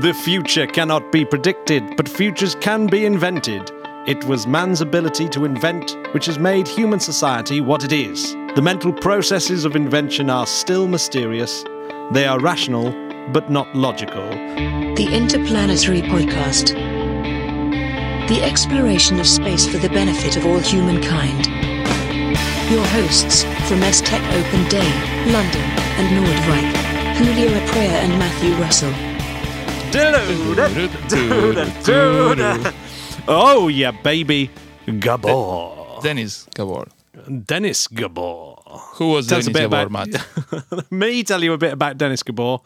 The future cannot be predicted, but futures can be invented. It was man's ability to invent which has made human society what it is. The mental processes of invention are still mysterious. They are rational, but not logical. The Interplanetary Podcast. The exploration of space for the benefit of all humankind. Your hosts from ESTEC Open Day, London, and Noordwijk, Julio Aprea and Matthew Russell. Oh, yeah, baby. Gabor. Dennis Gabor. Dennis Gabor. Who was Dennis Gabor, about Matt? me tell you a bit about Dennis Gabor.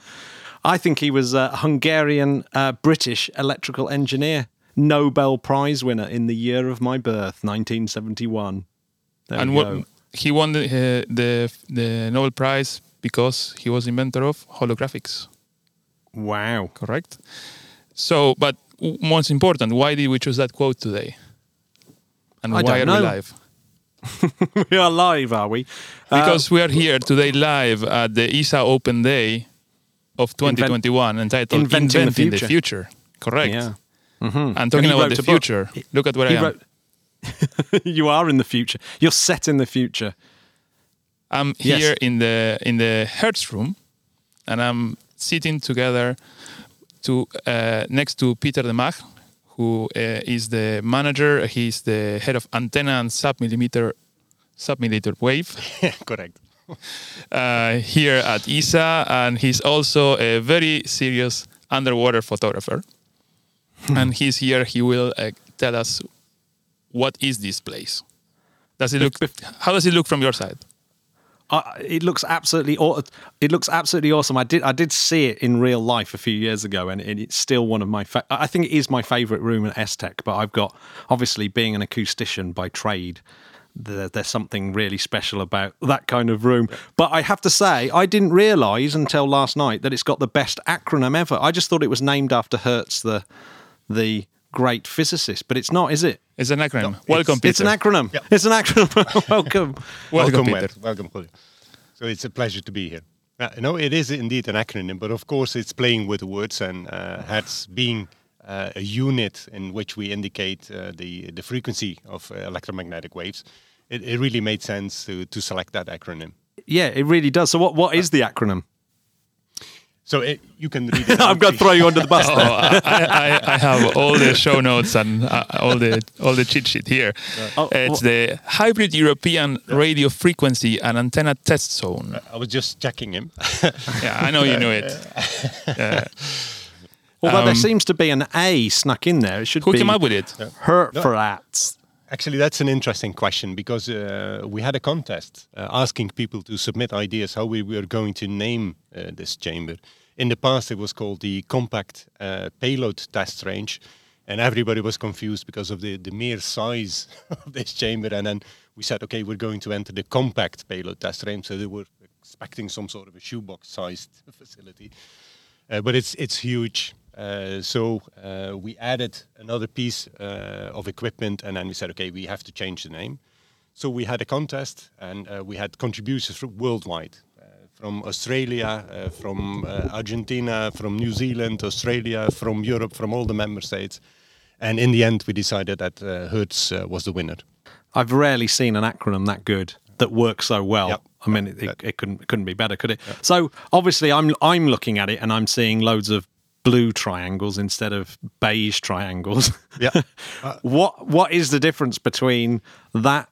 I think he was a Hungarian uh, British electrical engineer, Nobel Prize winner in the year of my birth, 1971. There and what he won the, uh, the the Nobel Prize because he was inventor of holographics. Wow. Correct. So, but most important, why did we choose that quote today? And I why don't are we live? we are live, are we? Uh, Because we are here today live at the ESA Open Day of 2021, entitled Inventing the "Inventing the Future." Future." Correct. yeah. And talking he about the a book. future, look at where He I am. wrote- you are in the future. You're set in the future. I'm Yes. here in the in the Hertz room, and I'm sitting together to uh, next to Peter de Maagt, who uh, is the manager. He's the head of antenna and submillimeter submillimeter wave Correct. uh, here at ESA, and he's also a very serious underwater photographer. and he's here. He will uh, tell us what is this place. Does it look? How does it look from your side? Uh, it looks absolutely it looks absolutely awesome. I did I did see it in real life a few years ago, and it- it's still one of my. Fa- I think it is my favorite room at Estec. But I've got obviously being an acoustician by trade. There, there's something really special about that kind of room. But I have to say, I didn't realise until last night that it's got the best acronym ever. I just thought it was named after Hertz, the the great physicist, but it's not, is it? It's an acronym. Welcome, Peter. It's an acronym. It's an acronym. Welcome. Welcome, Peter. Welcome, Julio. So it's a pleasure to be here. Uh, no, it is indeed an acronym, but of course it's playing with words and uh, HERTZ being uh, a unit in which we indicate uh, the the frequency of uh, electromagnetic waves. It, it really made sense to, to select that acronym. Yeah, it really does. So what, what is the acronym? So it, you can read it. I'm going to throw you under the bus Oh. I, I, I have all the show notes and uh, all the all the cheat sheet here. Oh, it's the hybrid European radio frequency and antenna test zone. I was just checking him. Yeah, I know you knew it. Although there um, seems to be an A snuck in there. It should Who be came up with it? Hertfordats. Actually, that's an interesting question because uh, we had a contest uh, asking people to submit ideas how we were going to name uh, this chamber. In the past, it was called the Compact uh, Payload Test Range, and everybody was confused because of the, the mere size of this chamber. And then we said, okay, we're going to enter the Compact Payload Test Range, so they were expecting some sort of a shoebox-sized facility. Uh, but it's it's huge. Uh, so uh, we added another piece uh, of equipment, and then we said, okay, we have to change the name. So we had a contest, and uh, we had contributions from worldwide, uh, from Australia, uh, from uh, Argentina, from New Zealand, Australia, from Europe, from all the member states. And in the end, we decided that uh, Hertz uh, was the winner. I've rarely seen an acronym that good that works so well. Yep. I mean, it, it, it couldn't it couldn't be better, could it? So obviously, I'm I'm looking at it and I'm seeing loads of blue triangles instead of beige triangles. Yeah. what what is the difference between that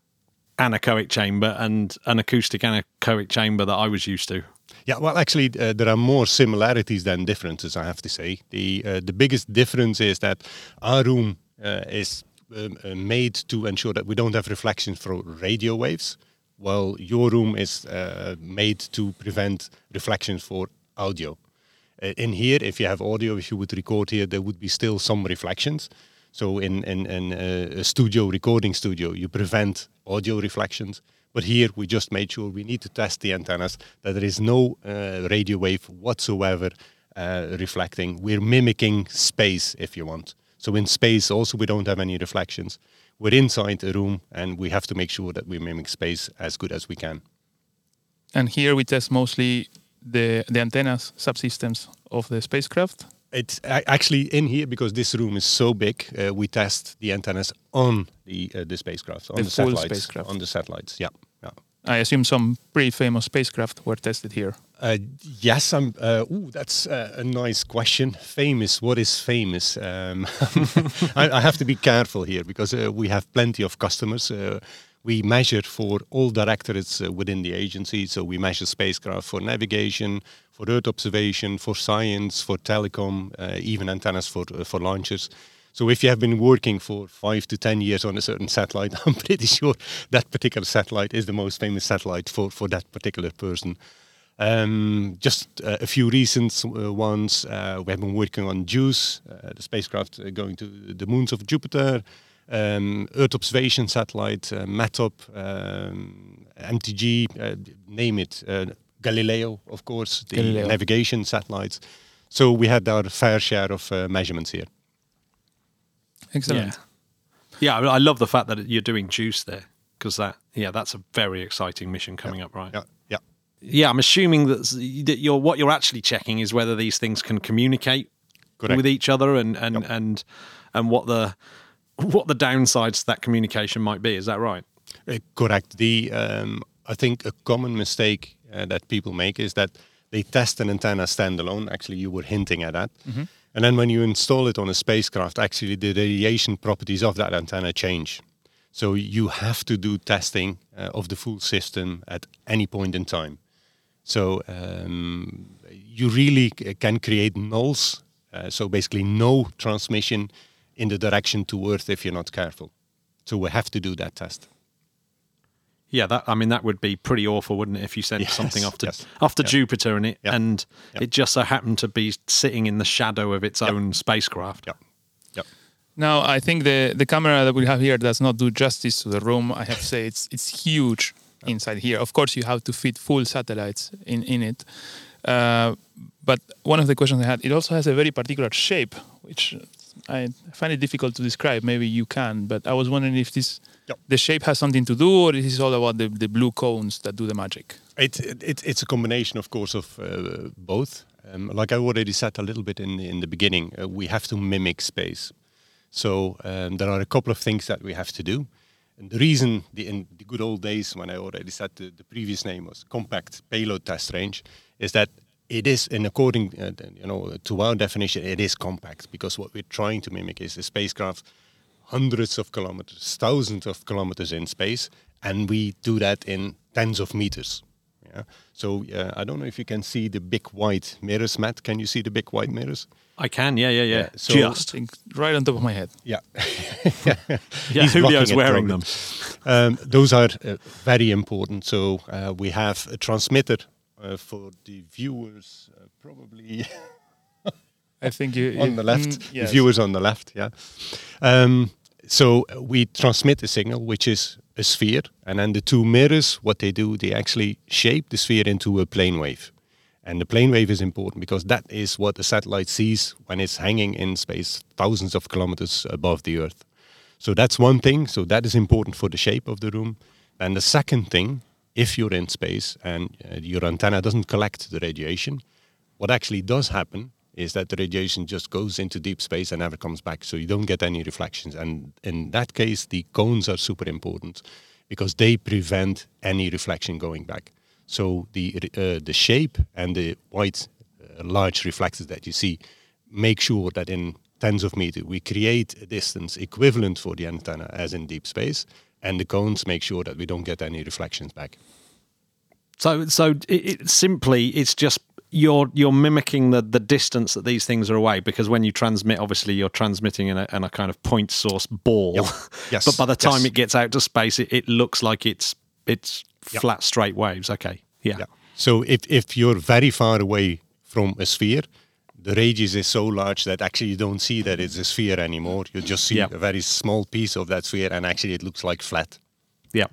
anechoic chamber and an acoustic anechoic chamber that I was used to? Yeah, well, actually, uh, there are more similarities than differences. I have to say the uh, the biggest difference is that our room uh, is um, uh, made to ensure that we don't have reflections from radio waves, while your room is uh, made to prevent reflections for audio. Uh, in here, if you have audio, if you would record here, there would be still some reflections. So in in, in uh, a studio recording studio, you prevent audio reflections. But here we just made sure we need to test the antennas that there is no uh, radio wave whatsoever uh, reflecting. We're mimicking space, if you want. So in space, also we don't have any reflections. We're inside a room, and we have to make sure that we mimic space as good as we can. And here we test mostly the the antennas subsystems of the spacecraft It's actually in here because this room is so big. Uh, we test the antennas on the uh, the spacecraft, on The the, satellites, spacecraft. on the satellites. Yeah. yeah. I assume some pretty famous spacecraft were tested here. Uh, yes, I'm. Uh, ooh, that's uh, a nice question. Famous. What is famous? Um, I, I have to be careful here because uh, we have plenty of customers. We measure for all directorates uh, within the agency. So we measure spacecraft for navigation, for Earth observation, for science, for telecom, uh, even antennas for uh, for launchers. So if you have been working for five to ten years on a certain satellite, I'm pretty sure that particular satellite is the most famous satellite for, for that particular person. Um, just uh, a few recent uh, ones. Uh, we have been working on JUICE, the spacecraft going to the moons of Jupiter, um, Earth observation satellite, uh, MetOp, um, MTG, uh, name it. Uh, Galileo, of course, the Galileo. navigation satellites. So we had our fair share of uh, measurements here. Excellent. Yeah. Yeah, I love the fact that you're doing juice there because that, yeah, that's a very exciting mission coming up, right? Yeah, yeah. Yeah, I'm assuming that, that you're what you're actually checking is whether these things can communicate Correct. with each other and and Yep. and and what the what the downsides to that communication might be. Is that right? Uh, correct. The um, I think a common mistake uh, that people make is that they test an antenna standalone. Actually, you were hinting at that. And then when you install it on a spacecraft, actually the radiation properties of that antenna change. So you have to do testing uh, of the full system at any point in time. So um, you really c- can create nulls. Uh, so basically, no transmission in the direction to Earth if you're not careful. So we have to do that test. Yeah, that I mean that would be pretty awful, wouldn't it, if you sent Yes, something off to yes. off to Yeah. Jupiter and it Yeah. and Yeah. it just so happened to be sitting in the shadow of its own spacecraft. Yep. Yeah. Now, I think the, the camera that we have here does not do justice to the room. I have to say it's it's huge inside here. Of course, you have to fit full satellites in in it. Uh, but one of the questions I had, it also has a very particular shape, which I find it difficult to describe. Maybe you can, but I was wondering if this Yep. the shape has something to do, or is this all about the, the blue cones that do the magic? It, it, it's a combination, of course, of uh, both. Um, like I already said a little bit in, in the beginning, uh, we have to mimic space. So um, there are a couple of things that we have to do. And the reason, the, in the good old days, when I already said the, the previous name was compact payload test range, is that it is, in according, uh, you know, to our definition, it is compact because what we're trying to mimic is a spacecraft hundreds of kilometers, thousands of kilometers in space, and we do that in tens of meters. Yeah. So uh, I don't know if you can see the big white mirrors, Matt. Can you see the big white mirrors? I can, yeah, yeah, yeah. Yeah, so- Just right on top of my head. Yeah. yeah, He's Julio's blocking wearing them. Um, those are uh, very important. So uh, we have a transmitter for the viewers, uh, probably I think you on you- the left. mm, The viewers on the left, yeah. Um, so uh, we transmit a signal, which is a sphere, and then the two mirrors, what they do, they actually shape the sphere into a plane wave. And the plane wave is important because that is what the satellite sees when it's hanging in space thousands of kilometers above the Earth. So that's one thing. So that is important for the shape of the room. And the second thing, if you're in space and uh, your antenna doesn't collect the radiation, what actually does happen is that the radiation just goes into deep space and never comes back. So you don't get any reflections. And in that case, the cones are super important because they prevent any reflection going back. So the uh, the shape and the white uh, large reflectors that you see make sure that in tens of meters we create a distance equivalent for the antenna as in deep space, and the cones make sure that we don't get any reflections back. So, so it, it simply it's just you're you're mimicking the the distance that these things are away because when you transmit, obviously you're transmitting in a, in a kind of point source ball. Yep. Yes. but by the time Yes. it gets out to space, it, it looks like it's it's Yep. flat straight waves. Okay, yeah. Yeah. So if, if you're very far away from a sphere, the radius is so large that actually you don't see that it's a sphere anymore. You just see Yeah. a very small piece of that sphere, and actually it looks like flat. Yeah.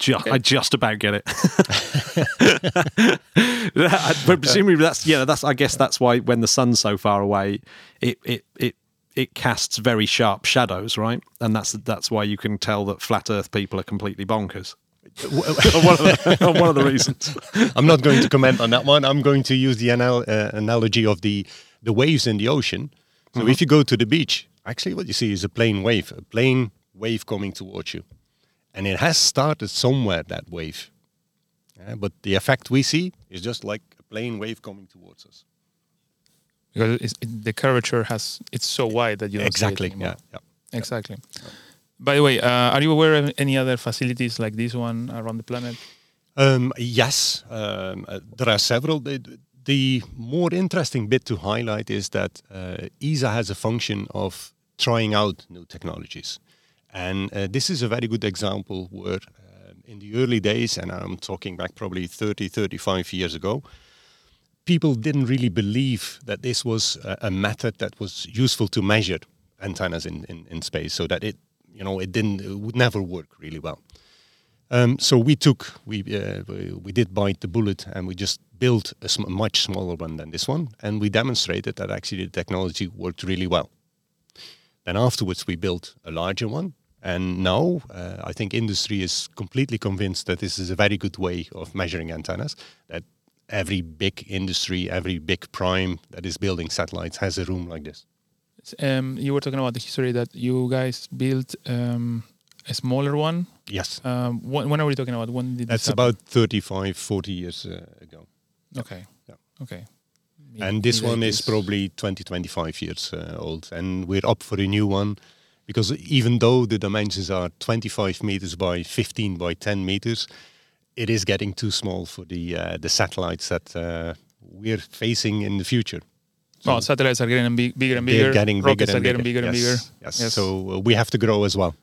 Ju- I just about get it. but presumably that's yeah, that's I guess that's why when the sun's so far away, it it it it casts very sharp shadows, right? And that's that's why you can tell that flat Earth people are completely bonkers. one, of the, one of the reasons. I'm not going to comment on that one. I'm going to use the anal- uh, analogy of the the waves in the ocean. So if you go to the beach, actually what you see is a plain wave, a plain wave coming towards you. And it has started somewhere, that wave. Yeah, but the effect we see is just like a plain wave coming towards us. because it's, it, the curvature has it's so wide that you don't see it exactly. anymore. Yeah. yeah. Exactly. By the way, uh, are you aware of any other facilities like this one around the planet? Um, yes, um, uh, there are several. The, the more interesting bit to highlight is that uh, ESA has a function of trying out new technologies. And uh, this is a very good example where um in the early days, and I'm talking back probably 30, 35 years ago, people didn't really believe that this was a, a method that was useful to measure antennas in, in, in space so that it, you know, it didn't, it would never work really well. Um, so we took, we, uh, we did bite the bullet, and we just built a sm- much smaller one than this one, and we demonstrated that actually the technology worked really well. Then afterwards, we built a larger one, and now uh, I think industry is completely convinced that this is a very good way of measuring antennas. That every big industry, every big prime that is building satellites has a room like this. Um, you were talking about the history that you guys built um, a smaller one. Yes, Um, when, when are we talking about? When did that's about 35, 40 years uh, ago. Okay. Yeah. Okay. and this one is probably 20 25 years uh, old and we're up for a new one because even though the dimensions are 25 meters by 15 by 10 meters it is getting too small for the uh, the satellites that uh, we're facing in the future Well, satellites are getting big, bigger and they're bigger. getting Rockets bigger are getting bigger, bigger and Yes, bigger. yes. so uh, we have to grow as well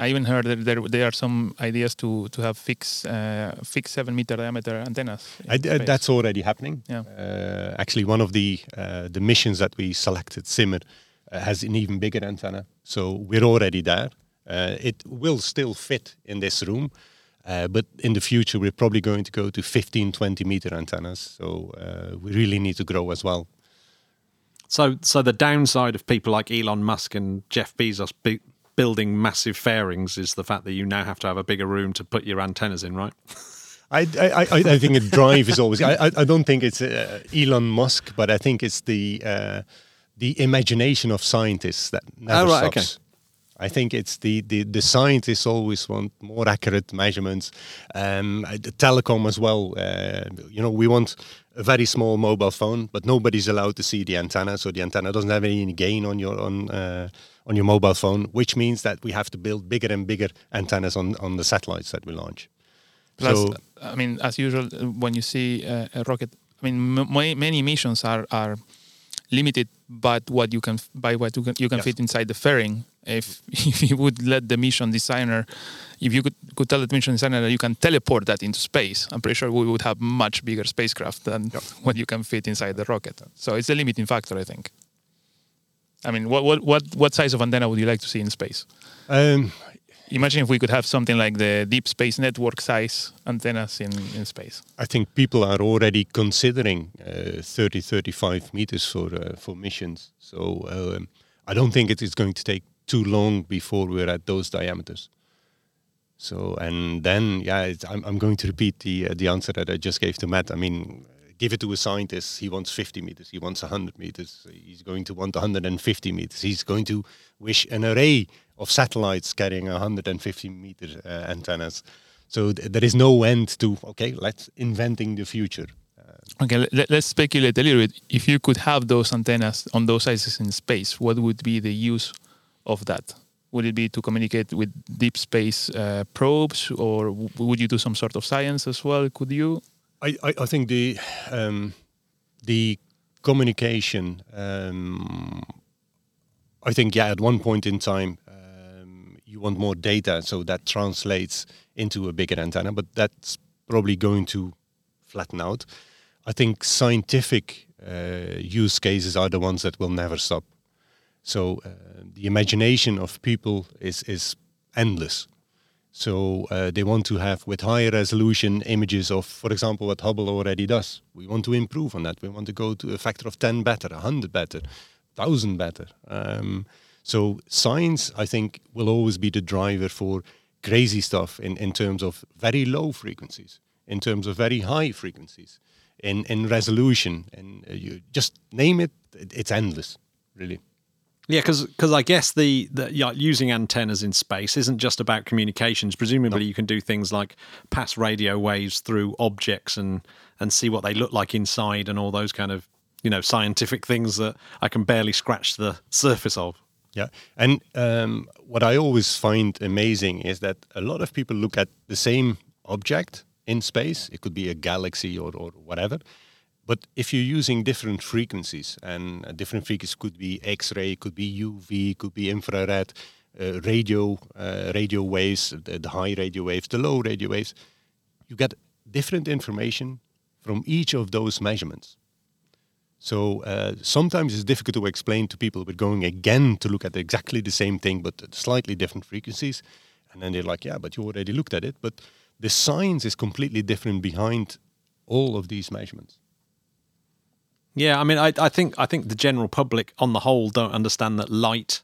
I even heard that there, there are some ideas to to have fixed uh, fixed seven meter diameter antennas. I, uh, that's already happening. Yeah. Uh, actually, one of the uh, the missions that we selected, CIMR, uh, has an even bigger antenna. So we're already there. Uh, it will still fit in this room, uh, but in the future we're probably going to go to 15, 20 meter antennas. So uh, we really need to grow as well. So, so the downside of people like Elon Musk and Jeff Bezos bu- building massive fairings is the fact that you now have to have a bigger room to put your antennas in, right? I, I, I, I think a drive is always. I, I- don't think it's uh, Elon Musk, but I think it's the uh, the imagination of scientists that never Oh, right, stops. I think it's the, the, the scientists always want more accurate measurements. Um, uh, the telecom as well. Uh, you know, we want a very small mobile phone, but nobody's allowed to see the antenna, so the antenna doesn't have any gain on your on uh, on your mobile phone, which means that we have to build bigger and bigger antennas on on the satellites that we launch. Plus, so I mean, as usual, uh, when you see uh, a rocket, I mean, m- many missions are are limited, but what you can by what you can, you can Yes. fit inside the fairing. If if you would let the mission designer, if you could could tell the mission designer that you can teleport that into space, I'm pretty sure we would have much bigger spacecraft than what you can fit inside the rocket. So it's a limiting factor, I think. I mean, what what what what size of antenna would you like to see in space? um, Imagine if we could have something like the Deep Space Network size antennas in, in space. I think people are already considering uh, 30, 35 meters for uh, for missions. So um, I don't think it is going to take too long before we're at those diameters. So and then yeah, I'm I'm going to repeat the uh, the answer that I just gave to Matt. I mean, give it to a scientist. He wants 50 meters. He wants 100 meters. He's going to want 150 meters. He's going to wish an array of satellites carrying 150 meter uh, antennas. So th- there is no end to okay. Let's inventing the future. Okay, let, let's speculate a little bit. If you could have those antennas on those sizes in space, what would be the use of that? Would it be to communicate with deep space uh, probes, or would you do some sort of science as well? Could you? I, I, I think the um, the communication. Um, I think yeah, at one point in time, um, you want more data, so that translates into a bigger antenna, but that's probably going to flatten out. I think scientific uh, use cases are the ones that will never stop. So uh, the imagination of people is is endless. So uh, they want to have with higher resolution images of, for example, what Hubble already does. We want to improve on that. We want to go to a factor of 10 better, 100 better, 1,000 better. Um, so science, I think, will always be the driver for crazy stuff in, in terms of very low frequencies, in terms of very high frequencies, in, in resolution. And uh, you just name it, it's endless, really. Yeah, because I guess the, the yeah, using antennas in space isn't just about communications. Presumably, you can do things like pass radio waves through objects and and see what they look like inside, and all those kind of you know scientific things that I can barely scratch the surface of. Yeah, and um, what I always find amazing is that a lot of people look at the same object in space. It could be a galaxy or, or whatever, but if you're using different frequencies, and uh, different frequencies could be X-ray, could be UV, could be infrared, uh, radio, uh, radio waves, the, the, high radio waves, the low radio waves, you get different information from each of those measurements. So uh, sometimes it's difficult to explain to people, but going again to look at exactly the same thing, but slightly different frequencies, and then they're like, "Yeah, but you already looked at it." But the science is completely different behind all of these measurements. Yeah, I mean, I, I think I think the general public, on the whole, don't understand that light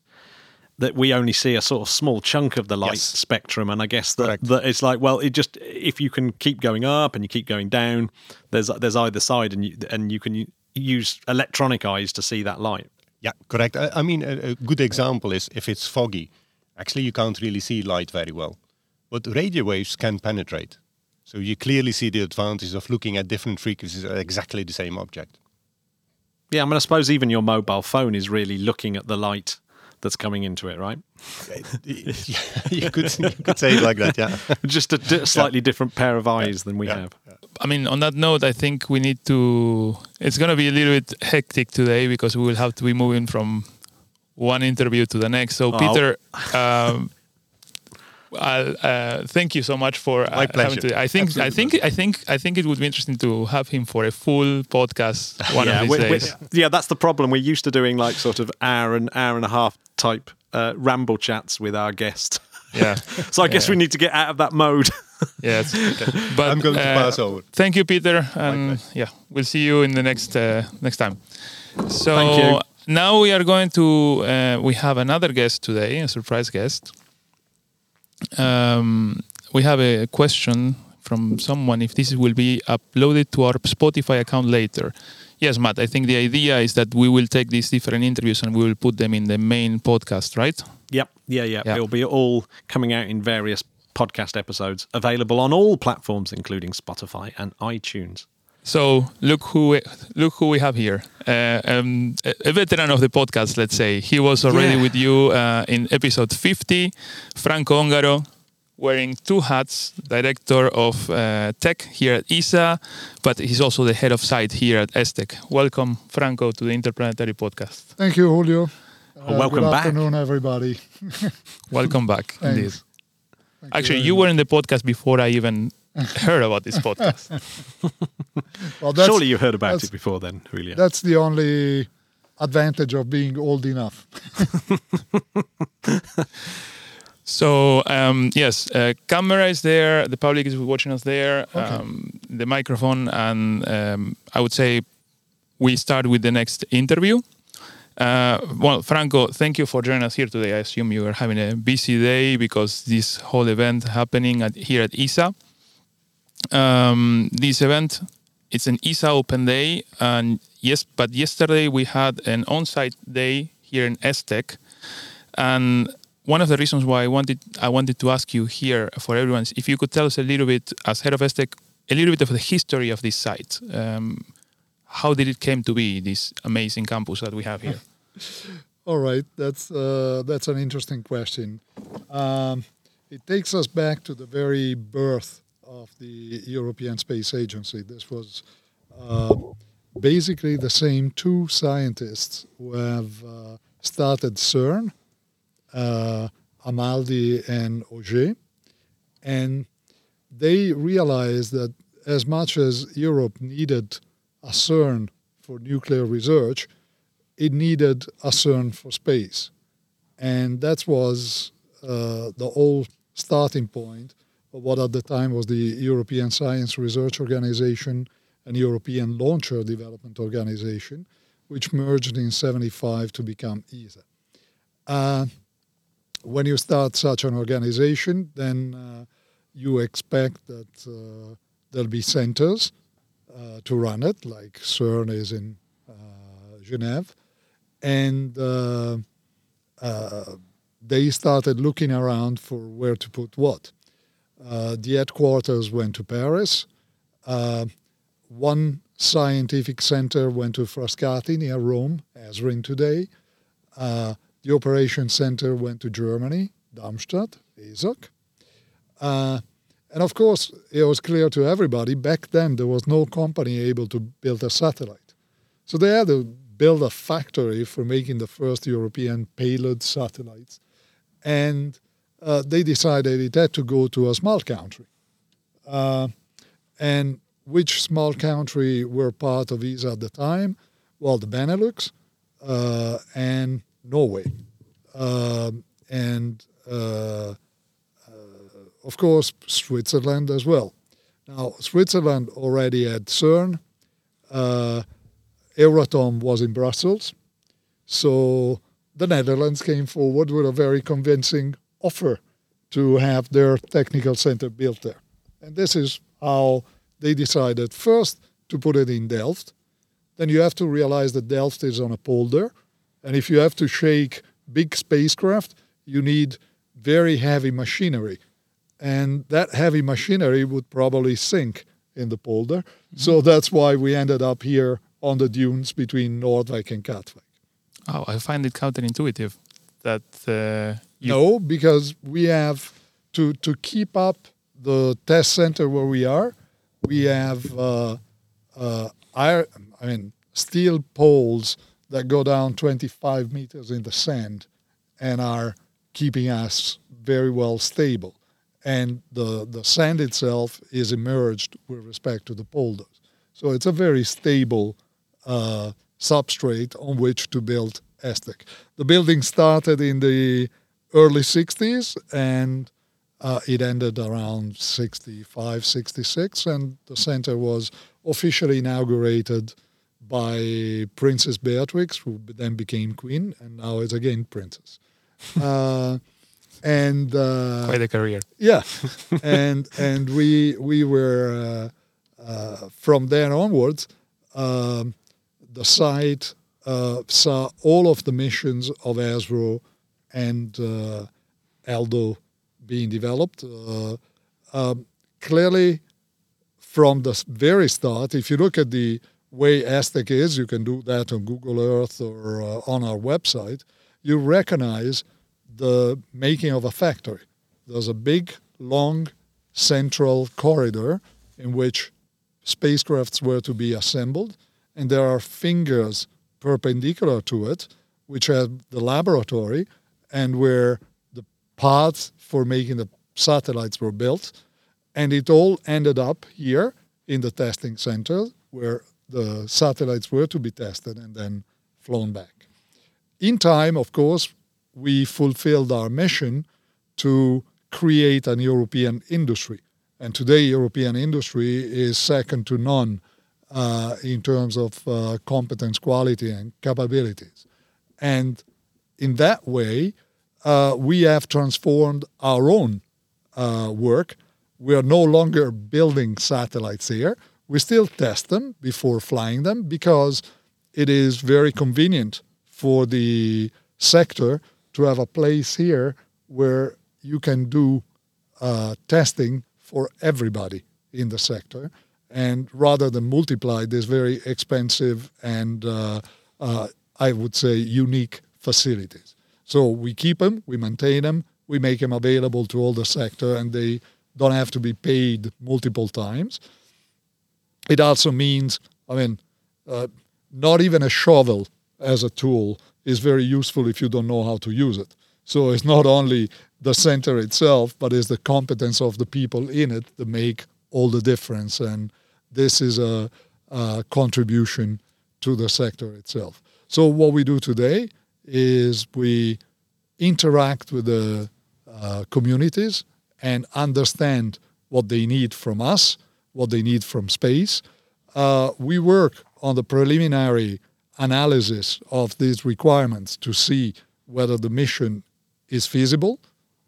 that we only see a sort of small chunk of the light yes. spectrum and i guess that, that it's like well it just if you can keep going up and you keep going down there's there's either side and you and you can use electronic eyes to see that light. Yeah correct. I, I mean a, a, good example is if it's foggy. Actually you can't really see light very well but radio waves can penetrate. So you clearly see the advantage of looking at different frequencies at exactly the same object yeah, I mean, I suppose even your mobile phone is really looking at the light that's coming into it, right? you could you could say it like that, yeah. Just a slightly yeah. different pair of eyes yeah. than we yeah. have. I mean, on that note, I think we need to. It's going to be a little bit hectic today because we will have to be moving from one interview to the next. So, oh. Peter, um, uh, thank you so much for uh, My pleasure. To, I think Absolutely. I think I think I think it would be interesting to have him for a full podcast one yeah, of these days. yeah, that's the problem. We're used to doing like sort of hour and hour and a half type uh, ramble chats with our guest. Yeah. so I guess yeah. we need to get out of that mode. yes. But I'm going to uh, pass over. Thank you, Peter, and yeah, we'll see you in the next uh, next time. So now we are going to uh, we have another guest today, a surprise guest. Um, we have a question from someone if this will be uploaded to our Spotify account later. Yes, Matt, I think the idea is that we will take these different interviews and we will put them in the main podcast, right? Yep. Yeah, yeah. It'll be all coming out in various podcast episodes available on all platforms, including Spotify and iTunes. So look who look who we have here. Uh, um, a veteran of the podcast, let's say. He was already yeah. with you uh, in episode 50. Franco Ongaro, wearing two hats, director of uh, tech here at ESA, but he's also the head of site here at ESTEC. Welcome, Franco, to the Interplanetary Podcast. Thank you, Julio. Well, welcome good back. afternoon, everybody. welcome back, indeed. Actually, you, you were in the podcast before I even heard about this podcast. well, surely you heard about it before then, really. That's the only advantage of being old enough. so um, yes, uh, camera is there. The public is watching us there. Okay. Um, the microphone, and um, I would say we start with the next interview. Uh, well, Franco, thank you for joining us here today. I assume you are having a busy day because this whole event happening at, here at ESA um, this event it's an ESA Open Day, and yes, but yesterday we had an on-site day here in ESTEC, and one of the reasons why I wanted I wanted to ask you here for everyone is if you could tell us a little bit as head of ESTEC a little bit of the history of this site. Um, how did it came to be this amazing campus that we have here? All right, that's uh, that's an interesting question. Um, it takes us back to the very birth of the European Space Agency. This was uh, basically the same two scientists who have uh, started CERN, uh, Amaldi and Auger, and they realized that as much as Europe needed a CERN for nuclear research, it needed a CERN for space. And that was uh, the whole starting point what at the time was the European Science Research Organization and European Launcher Development Organization, which merged in 75 to become ESA. Uh, when you start such an organization, then uh, you expect that uh, there'll be centers uh, to run it, like CERN is in uh, Geneva, and uh, they started looking around for where to put what. Uh, the headquarters went to Paris. Uh, one scientific center went to Frascati near Rome, Esrin today. Uh, the operation center went to Germany, Darmstadt, ESOC. Uh, and of course, it was clear to everybody back then there was no company able to build a satellite. So they had to build a factory for making the first European payload satellites. And uh, they decided it had to go to a small country. Uh, and which small country were part of ESA at the time? Well, the Benelux uh, and Norway. Um, and uh, uh, of course, Switzerland as well. Now, Switzerland already had CERN. Uh, Euratom was in Brussels. So the Netherlands came forward with a very convincing offer to have their technical center built there. And this is how they decided first to put it in Delft. Then you have to realize that Delft is on a polder. And if you have to shake big spacecraft, you need very heavy machinery. And that heavy machinery would probably sink in the polder. Mm-hmm. So that's why we ended up here on the dunes between Noordwijk and Katwijk. Oh, I find it counterintuitive that. Uh, no, because we have to to keep up the test center where we are. We have uh, uh, iron, I mean steel poles that go down 25 meters in the sand and are keeping us very well stable. And the, the sand itself is emerged with respect to the polders. So it's a very stable uh, substrate on which to build ESTEC. The building started in the early 60s and uh, it ended around 65, 66, and the center was officially inaugurated by Princess Beatrix, who then became queen, and now is again princess. Uh, and uh, quite a career. Yeah, and and we we were uh, uh from there onwards. Um, the site uh, saw all of the missions of ESRO and uh, ELDO being developed. Um, clearly, from the very start, if you look at the way ESTEC is, you can do that on Google Earth or uh, on our website, you recognize the making of a factory. There's a big, long, central corridor in which spacecrafts were to be assembled, and there are fingers perpendicular to it, which have the laboratory and where the parts for making the satellites were built. And it all ended up here in the testing center where the satellites were to be tested and then flown back. In time, of course, we fulfilled our mission to create an European industry. And today, European industry is second to none uh, in terms of uh, competence, quality, and capabilities. And in that way, uh, we have transformed our own uh, work. We are no longer building satellites here we still test them before flying them because it is very convenient for the sector to have a place here where you can do uh, testing for everybody in the sector. And rather than multiply these very expensive and uh, uh, I would say unique facilities. So we keep them, we maintain them, we make them available to all the sector, and they don't have to be paid multiple times. It also means, I mean, uh, not even a shovel as a tool is very useful if you don't know how to use it. So it's not only the center itself, but it's the competence of the people in it that make all the difference. And this is a, a contribution to the sector itself. So what we do today is we interact with the uh, communities and understand what they need from us what they need from space. Uh, we work on the preliminary analysis of these requirements to see whether the mission is feasible,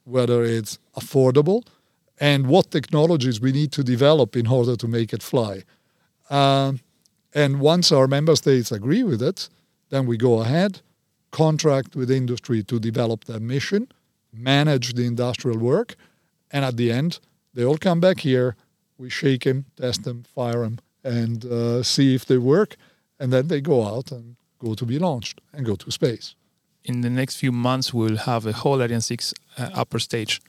whether it's affordable, and what technologies we need to develop in order to make it fly. Uh, and once our member states agree with it, then we go ahead, contract with industry to develop their mission, manage the industrial work, and at the end, they all come back here. We shake them, test them, fire them, and uh, see if they work, and then they go out and go to be launched and go to space. In the next few months, we'll have a whole Ariane 6 uh, upper stage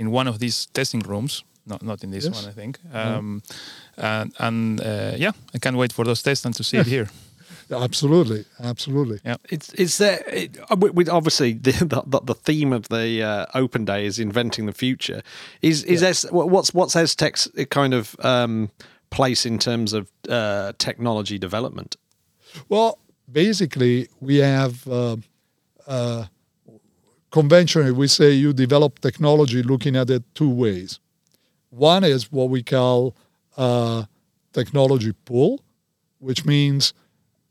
in one of these testing rooms. Not, not in this Yes. one, I think. Um, And, and uh, yeah, I can't wait for those tests and to see it here. Absolutely, absolutely. It's it's there. It, uh, with- with obviously the, the the theme of the uh, open day is inventing the future. Is is S, what's what's ESTEC's kind of um, place in terms of uh, technology development? Well, basically, we have uh, uh, conventionally we say you develop technology looking at it two ways. One is what we call uh, technology pull, which means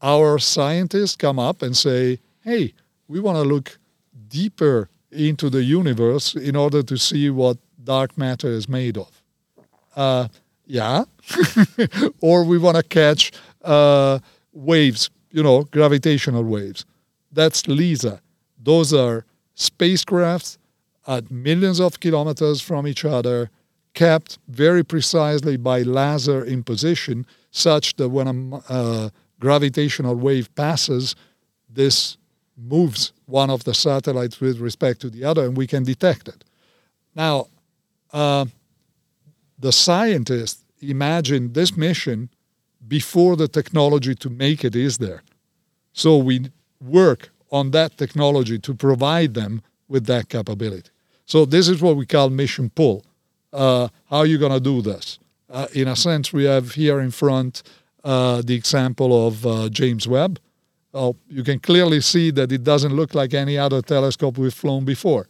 our scientists come up and say, "Hey, we want to look deeper into the universe in order to see what dark matter is made of." Uh, yeah, or we want to catch uh, waves, you know, gravitational waves. That's LISA. Those are spacecrafts at millions of kilometers from each other, kept very precisely by laser in position, such that when a uh, gravitational wave passes, this moves one of the satellites with respect to the other, and we can detect it. Now, uh, the scientists imagined this mission before the technology to make it is there. So we work on that technology to provide them with that capability. So this is what we call mission pull. Uh, how are you going to do this? Uh, in a sense, we have here in front uh, the example of uh, James Webb. Well, you can clearly see that it doesn't look like any other telescope we've flown before.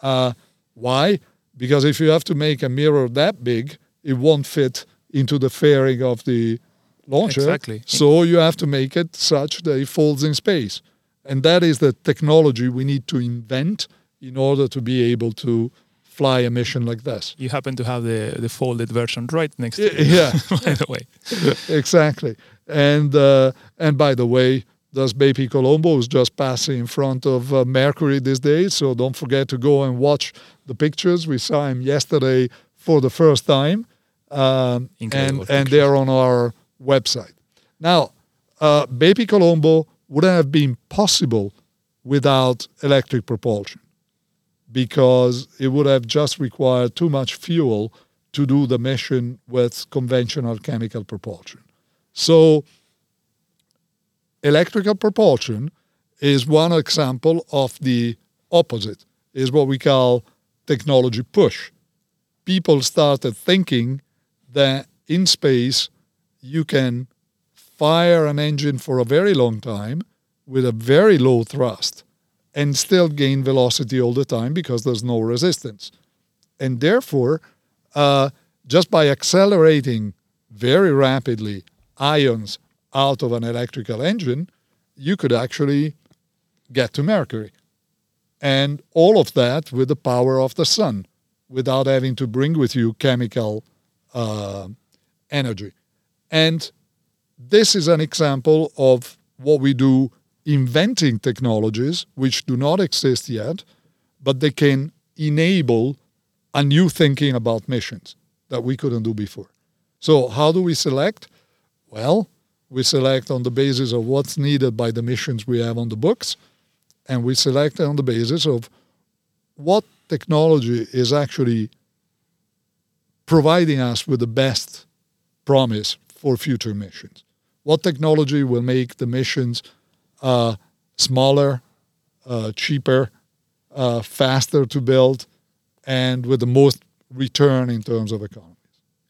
Uh, why? Because if you have to make a mirror that big, it won't fit into the fairing of the launcher. Exactly. So you have to make it such that it folds in space. And that is the technology we need to invent in order to be able to fly a mission like this. You happen to have the, the folded version right next to you. yeah. by the way. exactly. And uh, and by the way, there's BepiColombo who's just passing in front of uh, Mercury these days. So don't forget to go and watch the pictures. We saw him yesterday for the first time, um, Incredible and and they're on our website. Now, uh, BepiColombo wouldn't have been possible without electric propulsion because it would have just required too much fuel to do the mission with conventional chemical propulsion. So, electrical propulsion is one example of the opposite, is what we call technology push. People started thinking that in space you can fire an engine for a very long time with a very low thrust and still gain velocity all the time because there's no resistance. And therefore, uh, just by accelerating very rapidly ions out of an electrical engine, you could actually get to Mercury. And all of that with the power of the sun without having to bring with you chemical uh, energy. And this is an example of what we do inventing technologies which do not exist yet, but they can enable a new thinking about missions that we couldn't do before. So, how do we select? Well, we select on the basis of what's needed by the missions we have on the books, and we select on the basis of what technology is actually providing us with the best promise for future missions. What technology will make the missions uh, smaller, uh, cheaper, uh, faster to build, and with the most return in terms of economies?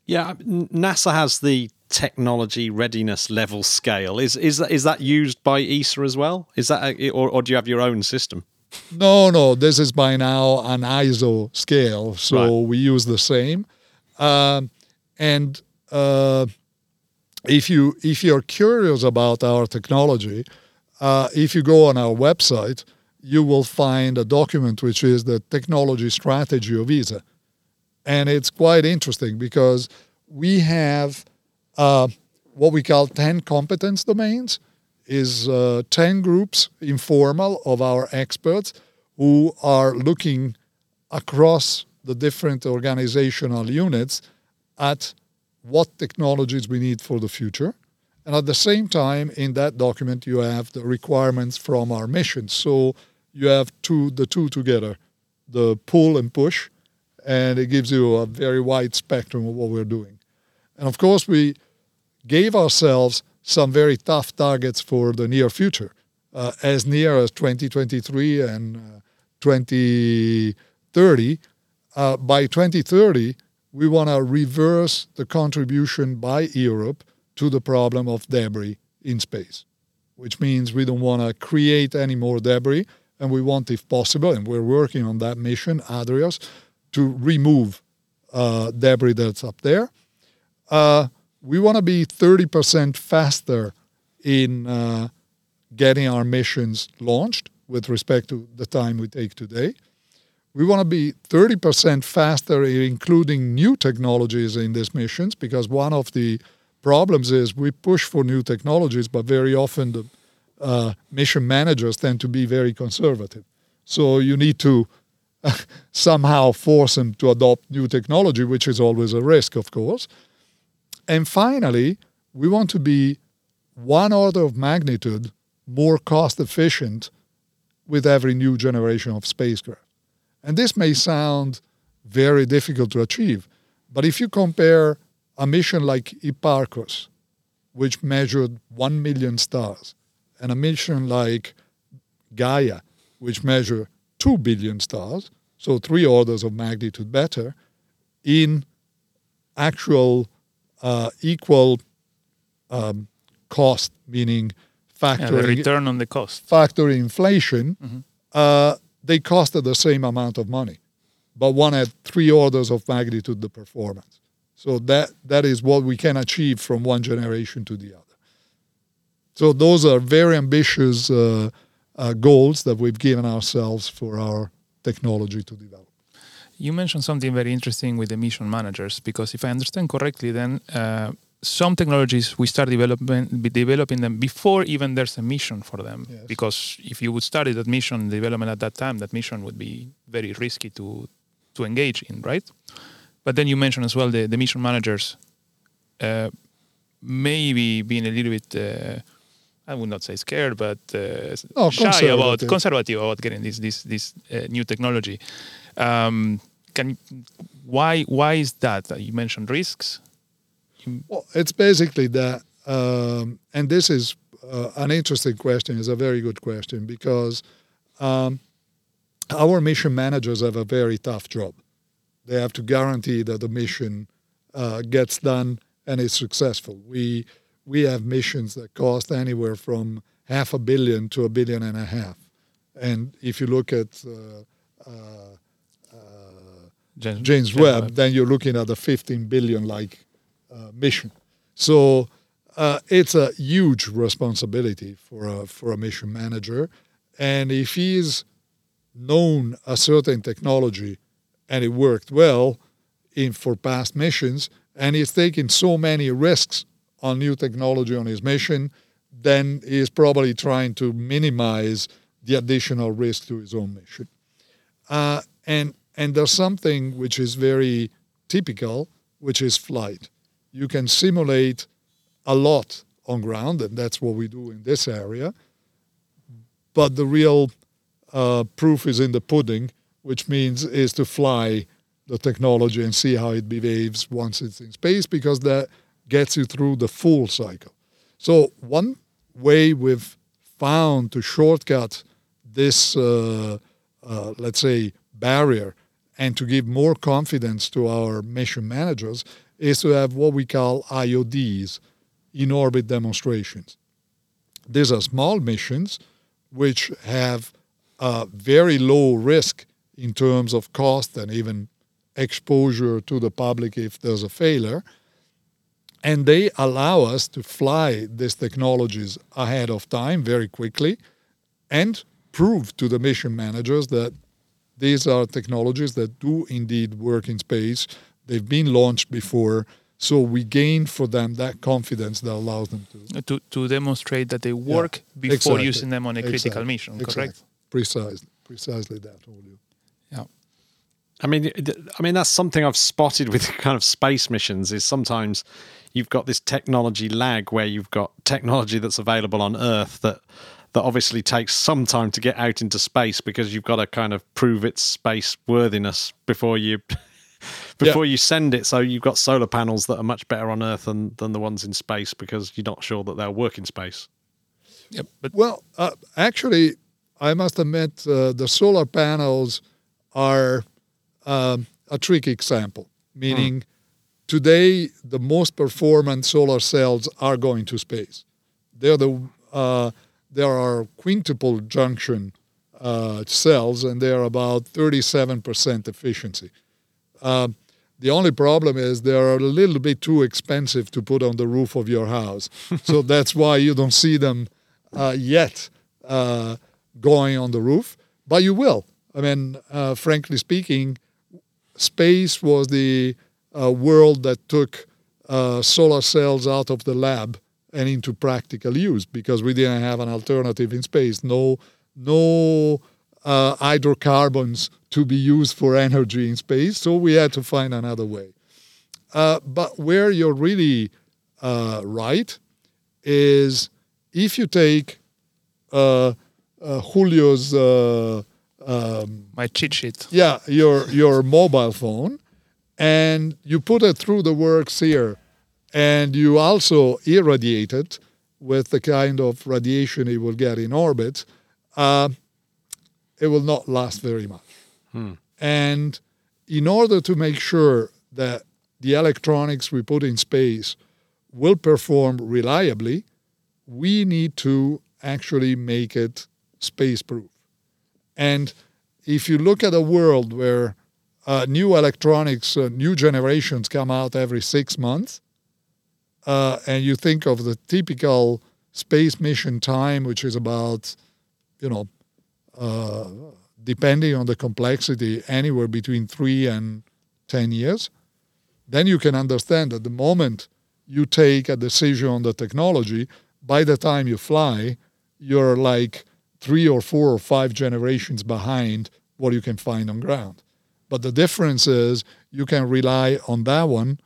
Yeah, NASA has the technology readiness level scale. Is is that is that used by ESA as well? Is that a, or, or do you have your own system? No, no, this is by now an ISO scale, so Right. we use the same. Um, and uh, if you if you're curious about our technology, uh, if you go on our website, you will find a document which is the technology strategy of ESA, and it's quite interesting because we have uh, what we call ten competence domains is uh, 10 groups, informal, of our experts who are looking across the different organizational units at what technologies we need for the future. And at the same time, in that document, you have the requirements from our mission. So you have two, the two together, the pull and push, and it gives you a very wide spectrum of what we're doing. And of course, we gave ourselves some very tough targets for the near future, uh, as near as 2023 and uh, 2030. Uh, by 2030, we want to reverse the contribution by Europe to the problem of debris in space, which means we don't want to create any more debris, and we want, if possible, and we're working on that mission, ADRIOS, to remove uh, debris that's up there. Uh, we want to be 30% faster in uh, getting our missions launched with respect to the time we take today. We want to be 30% faster in including new technologies in these missions because one of the problems is we push for new technologies, but very often the uh, mission managers tend to be very conservative. So you need to somehow force them to adopt new technology, which is always a risk, of course. And finally, we want to be one order of magnitude more cost efficient with every new generation of spacecraft. And this may sound very difficult to achieve, but if you compare a mission like Hipparcos, which measured 1 million stars, and a mission like Gaia, which measured 2 billion stars, so three orders of magnitude better, in actual uh, equal um, cost, meaning factoring Yeah, the return on the cost. factoring inflation, uh, they costed the same amount of money, but one had three orders of magnitude the performance. So that that is what we can achieve from one generation to the other. So those are very ambitious uh, uh, goals that we've given ourselves for our technology to develop. You mentioned something very interesting with the mission managers, because if I understand correctly, then uh, some technologies we start developing them before even there's a mission for them. Yes. Because if you would study that mission development at that time, that mission would be very risky to to engage in, right? But then you mentioned as well the, the mission managers uh, maybe being a little bit. Uh, I would not say scared, but uh, Oh, shy about conservative. about getting this this this uh, new technology. Um, can why why is that? You mentioned risks. Well, it's basically that, um, and this is uh, an interesting question. It's a very good question because um, our mission managers have a very tough job. They have to guarantee that the mission uh, gets done and is successful. We we have missions that cost anywhere from half a billion to a billion and a half, and if you look at uh, uh, James, James Webb, then you're looking at a 15 billion like uh, mission. So uh, it's a huge responsibility for a, for a mission manager. And if he's known a certain technology and it worked well in for past missions, and he's taking so many risks on new technology on his mission, then he's probably trying to minimize the additional risk to his own mission. Uh, and and there's something which is very typical, which is flight. You can simulate a lot on ground, and that's what we do in this area. But the real uh, proof is in the pudding, which means is to fly the technology and see how it behaves once it's in space, because that gets you through the full cycle. So one way we've found to shortcut this, uh, uh, let's say, barrier and to give more confidence to our mission managers is to have what we call IODs, in orbit demonstrations. These are small missions which have a very low risk in terms of cost and even exposure to the public if there's a failure. And they allow us to fly these technologies ahead of time very quickly and prove to the mission managers that these are technologies that do indeed work in space. They've been launched before. So we gain for them that confidence that allows them to to, to demonstrate that they work before exactly. using them on a critical Exactly. mission, Exactly. correct? Precisely, precisely that. Julio. Yeah. I mean, I mean that's something I've spotted with kind of space missions. Is sometimes you've got this technology lag where you've got technology that's available on Earth that that obviously takes some time to get out into space because you've got to kind of prove its space worthiness before you before you send it. So you've got solar panels that are much better on Earth than than the ones in space because you're not sure that they'll work in space. Yep. But Well, uh, actually, I must admit uh, the solar panels are um, a tricky example, meaning today the most performant solar cells are going to space. They're the uh, there are quintuple junction uh, cells, and they're about 37% efficiency. Um, the only problem is they're a little bit too expensive to put on the roof of your house. so that's why you don't see them uh, yet uh, going on the roof, but you will. I mean, uh, frankly speaking, space was the uh, world that took uh, solar cells out of the lab and into practical use because we didn't have an alternative in space. No, no uh, hydrocarbons to be used for energy in space, so we had to find another way. Uh, but where you're really uh, right is if you take uh, uh, Julio's uh, um, my cheat sheet. yeah your your mobile phone and you put it through the works here and you also irradiate it with the kind of radiation it will get in orbit uh, it will not last very much. And in order to make sure that the electronics we put in space will perform reliably we need to actually make it space proof and if you look at a world where uh, new electronics, uh, new generations come out every six months, uh, and you think of the typical space mission time, which is about, you know, Uh, depending on the complexity, anywhere between three and 10 years, then you can understand that the moment you take a decision on the technology, by the time you fly, you're like three or four or five generations behind what you can find on ground. But the difference is you can rely on that one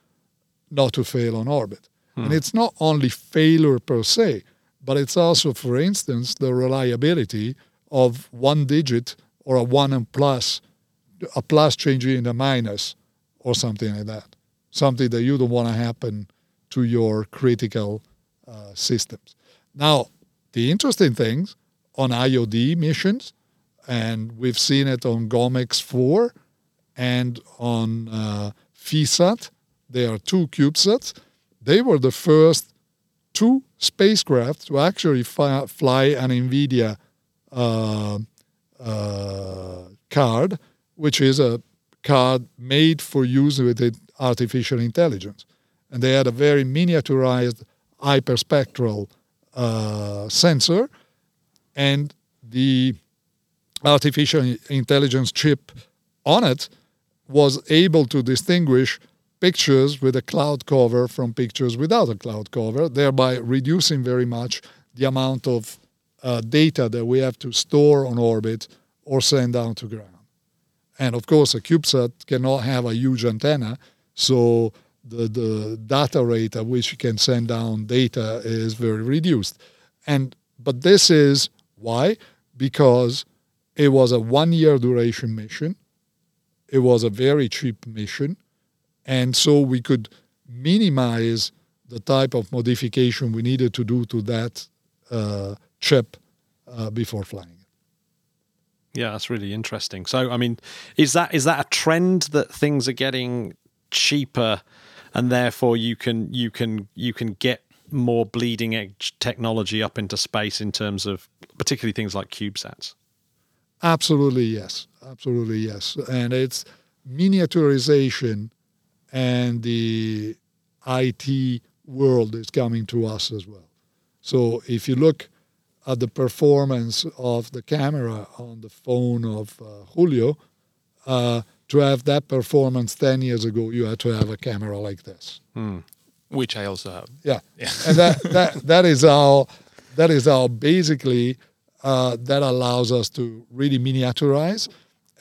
not to fail on orbit. Hmm. And it's not only failure per se, but it's also, for instance, the reliability of one digit or a one and plus, a plus changing into minus or something like that. Something that you don't want to happen to your critical uh, systems. Now, the interesting things on IOD missions, and we've seen it on GOMX-4 and on uh, PhiSat. There are two CubeSats. They were the first two spacecraft to actually fi- fly an NVIDIA card, which is a card made for use with artificial intelligence. And they had a very miniaturized hyperspectral uh, sensor, and the artificial intelligence chip on it was able to distinguish pictures with a cloud cover from pictures without a cloud cover, thereby reducing very much the amount of uh, data that we have to store on orbit or send down to ground. And of course, a CubeSat cannot have a huge antenna, so the, the data rate at which you can send down data is very reduced. And but this is why because it was a one year duration mission. It was a very cheap mission. And so we could minimize the type of modification we needed to do to that uh, chip uh, before flying. Yeah, that's really interesting. So, I mean, is that is that a trend that things are getting cheaper, and therefore you can you can you can get more bleeding edge technology up into space in terms of particularly things like CubeSats? Absolutely, yes. Absolutely, yes. And it's miniaturization and the IT world is coming to us as well. So if you look at the performance of the camera on the phone of uh, Julio, uh, to have that performance 10 years ago, you had to have a camera like this. which I also have. Yeah. Yeah. and that, that, that is how, that is how basically uh, that allows us to really miniaturize.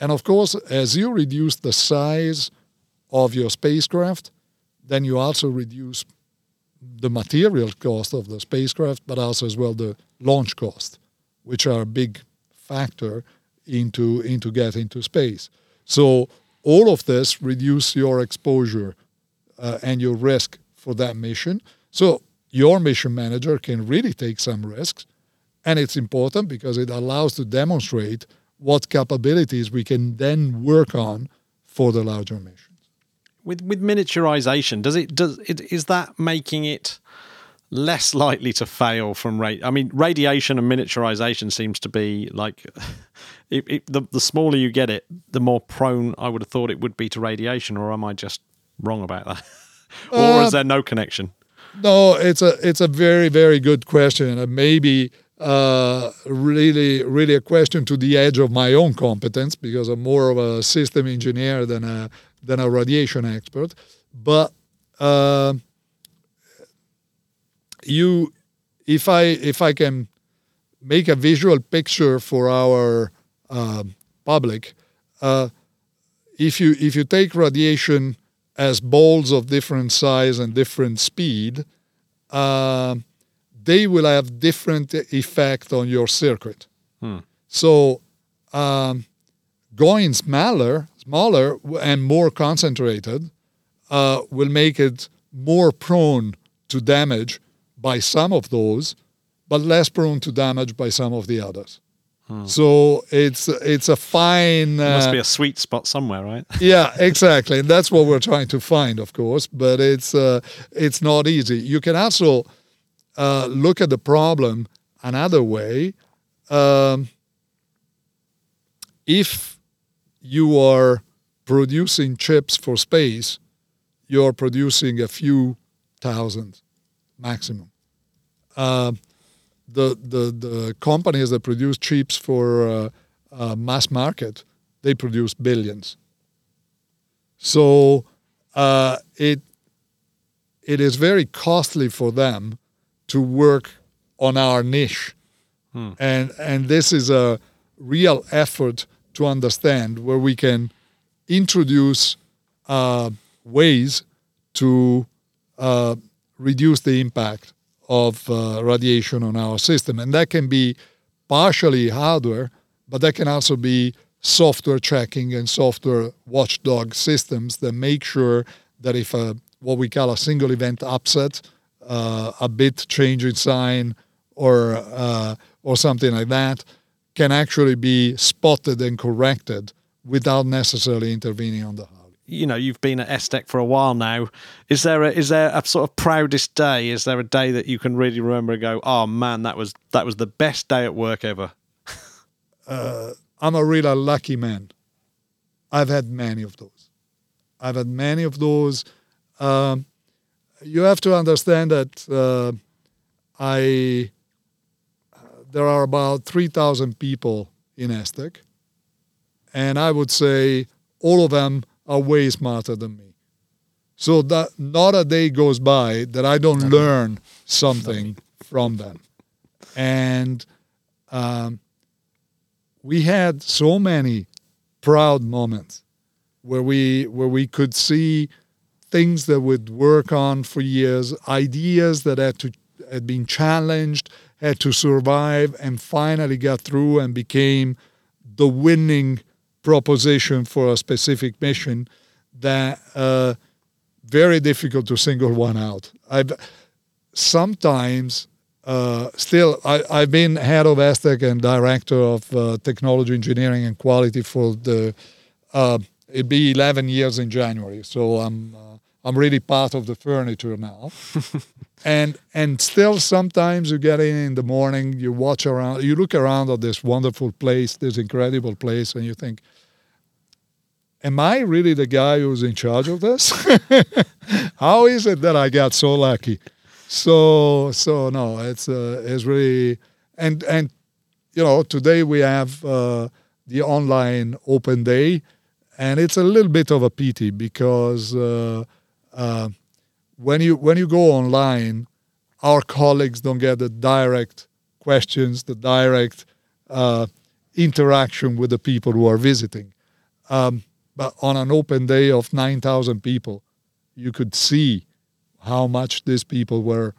And of course, as you reduce the size of your spacecraft, then you also reduce the material cost of the spacecraft, but also as well the launch cost, which are a big factor into into getting to space. So all of this reduce your exposure uh, and your risk for that mission. So your mission manager can really take some risks, and it's important because it allows to demonstrate what capabilities we can then work on for the larger mission. With with miniaturization, does it does it is that making it less likely to fail from rate? I mean, radiation and miniaturization seems to be like it, it, the the smaller you get it, the more prone I would have thought it would be to radiation. Or am I just wrong about that? or is there no connection? No, it's a it's a very very good question, and maybe uh, really really a question to the edge of my own competence because I'm more of a system engineer than a than a radiation expert. But uh, you, if I if I can make a visual picture for our uh, public, uh, if you if you take radiation as balls of different size and different speed, uh, they will have different effect on your circuit. So um, going smaller, and more concentrated uh, will make it more prone to damage by some of those, but less prone to damage by some of the others. So it's it's a fine. There must uh, be a sweet spot somewhere, right? yeah, exactly. And that's what we're trying to find, of course. But it's uh, it's not easy. You can also uh, look at the problem another way. Um, if you are producing chips for space, you're producing a few thousand maximum. Uh, the, the the companies that produce chips for uh, uh, mass market, they produce billions. So uh, it it is very costly for them to work on our niche, and and this is a real effort to understand where we can introduce uh, ways to uh, reduce the impact of uh, radiation on our system, and that can be partially hardware, but that can also be software tracking and software watchdog systems that make sure that if a what we call a single event upset, uh, a bit change in sign, or uh, or something like that, can actually be spotted and corrected without necessarily intervening on the hardware. you know you've been at Estec for a while now. Is there a is there a sort of proudest day? Is there a day that you can really remember and go, oh man, that was that was the best day at work ever? I'm a really lucky man. I've had many of those. I've had many of those. Um, you have to understand that uh, I there are about three thousand people in ESTEC, and I would say all of them are way smarter than me. So that not a day goes by that I don't learn something from them, and. Um, we had so many proud moments where we where we could see things that would work on for years, ideas that had to had been challenged, had to survive, and finally got through and became the winning proposition for a specific mission. That uh, very difficult to single one out. I've sometimes uh, still, I, I've been head of ESTEC and director of uh, technology engineering and quality for the. Uh, it'd be 11 years in January, so I'm uh, I'm really part of the furniture now. and and still, sometimes you get in in the morning, you watch around, you look around at this wonderful place, this incredible place, and you think, am I really the guy who's in charge of this? How is it that I got so lucky? So so no, it's uh, it's really and and you know today we have uh, the online open day, and it's a little bit of a pity because uh, uh, when you when you go online, our colleagues don't get the direct questions, the direct uh, interaction with the people who are visiting. Um, but on an open day of 9,000 people, you could see how much these people were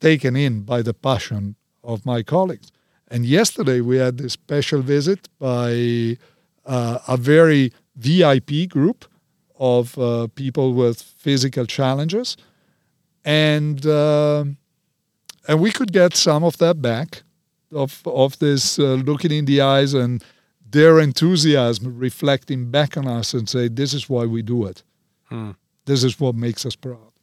taken in by the passion of my colleagues. And yesterday we had this special visit by uh, a very VIP group of uh, people with physical challenges, and uh, and we could get some of that back of of this uh, looking in the eyes and their enthusiasm reflecting back on us and say this is why we do it. Hmm. This is what makes us proud.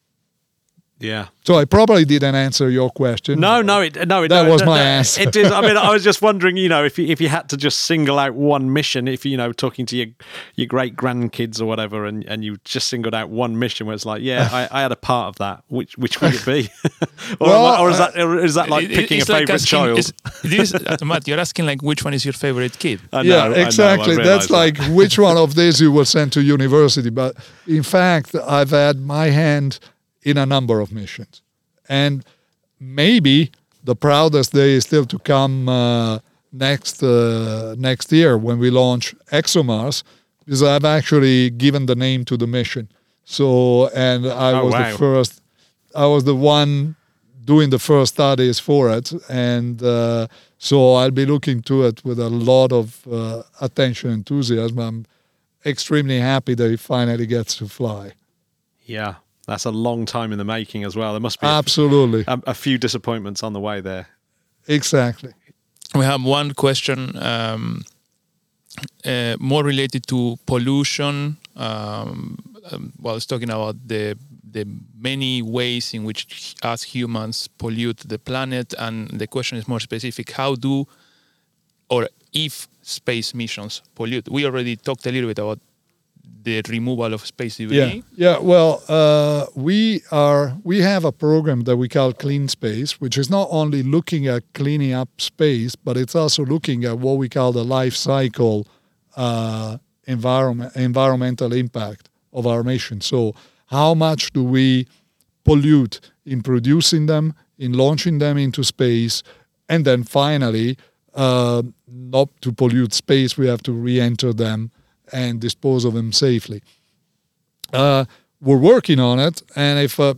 Yeah. So I probably didn't answer your question. No, no, it, no. It, That no, was no, my no, answer. It is. I mean, I was just wondering, you know, if you, if you had to just single out one mission, if you know, talking to your your great grandkids or whatever, and, and you just singled out one mission where it's like, yeah, I, I had a part of that. Which which would it be? or, Well, or is that or is that like It- picking a like favorite asking- child? is- This, uh, Matt, you're asking like which one is your favorite kid? I yeah, know, I know, I exactly. That's that. like which one of these you will send to university. But in fact, I've had my hand in a number of missions, and maybe the proudest day is still to come uh, next uh, next year when we launch ExoMars, because I've actually given the name to the mission. So, and I Oh, was wow. the first. I was the one doing the first studies for it, and uh, so I'll be looking to it with a lot of uh, attention, enthusiasm. I'm extremely happy that it finally gets to fly. yeah, that's a long time in the making as well. There must be Absolutely, a, a few disappointments on the way there. exactly. We have one question um, uh, more related to pollution. Um, um, well, it's talking about the the many ways in which us humans pollute the planet, and the question is more specific: How do or if space missions pollute? We already talked a little bit about the removal of space debris. Yeah, yeah. Well, uh, we are we have a program that we call Clean Space, which is not only looking at cleaning up space, but it's also looking at what we call the life cycle uh, environment environmental impact of our mission. So, how much do we pollute in producing them, in launching them into space, and then finally, uh, not to pollute space, we have to re-enter them and dispose of them safely. Uh, we're working on it, and if uh,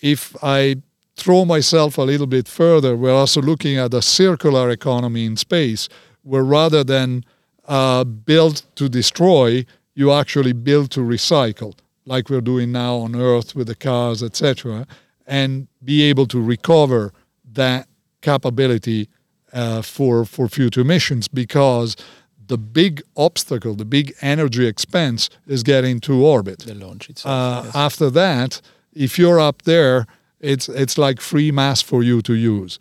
if I throw myself a little bit further, we're also looking at a circular economy in space, where rather than uh, build to destroy, you actually build to recycle, like we're doing now on Earth with the cars, etc., and be able to recover that capability uh, for for future missions because the big obstacle, the big energy expense is getting to orbit. The launch itself. Uh, yes. After that, if you're up there, it's it's like free mass for you to use.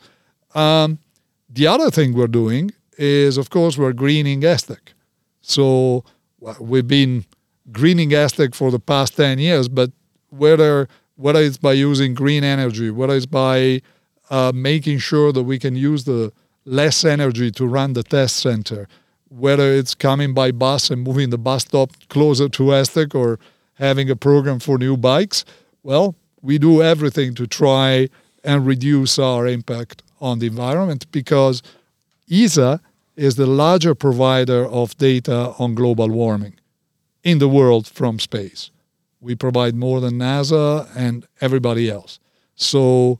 Um, the other thing we're doing is, of course, we're greening ESTEC. So we've been greening ESTEC for the past ten years, but whether whether it's by using green energy, whether it's by uh, making sure that we can use the less energy to run the test center, whether it's coming by bus and moving the bus stop closer to ESTEC or having a program for new bikes, well, we do everything to try and reduce our impact on the environment because ESA is the larger provider of data on global warming in the world from space. We provide more than NASA and everybody else. So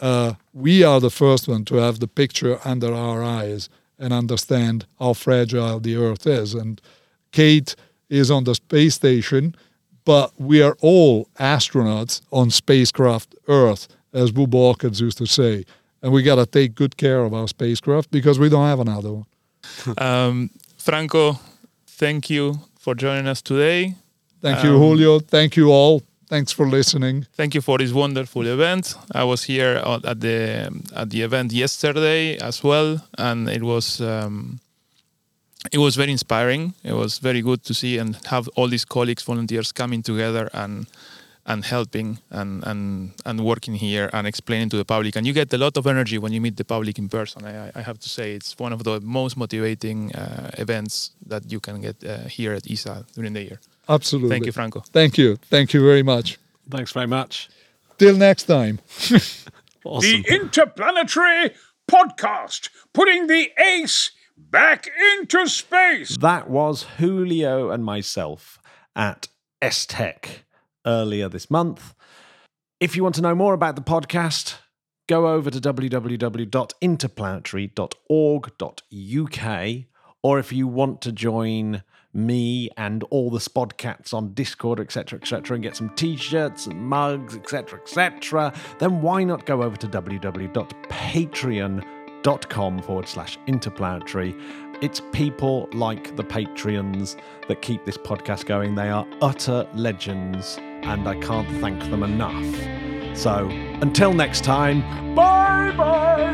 uh, we are the first one to have the picture under our eyes and understand how fragile the Earth is. And Kate is on the space station, but we are all astronauts on spacecraft Earth, as Bob Hawkins used to say. And we got to take good care of our spacecraft because we don't have another one. Um, Franco, thank you for joining us today. Thank you, Um, Julio. Thank you all. Thanks for listening. Thank you for this wonderful event. I was here at the at the event yesterday as well, and it was um, it was very inspiring. It was very good to see and have all these colleagues, volunteers coming together and and helping and, and and working here and explaining to the public. And you get a lot of energy when you meet the public in person. I, I have to say, it's one of the most motivating uh, events that you can get uh, here at ESA during the year. Absolutely. Thank you, Franco. Thank you. Thank you very much. Thanks very much. Till next time. Awesome. The Interplanetary Podcast, putting the ace back into space. That was Julio and myself at ESTEC earlier this month. If you want to know more about the podcast, go over to www.interplanetary.org.uk. Or if you want to join me and all the Spodcats on Discord, etc., etc., and get some t-shirts and mugs, etc., etc., then why not go over to www.patreon.com forward slash interplanetary. It's people like the Patreons that keep this podcast going. They are utter legends, and I can't thank them enough. So until next time, Bye bye.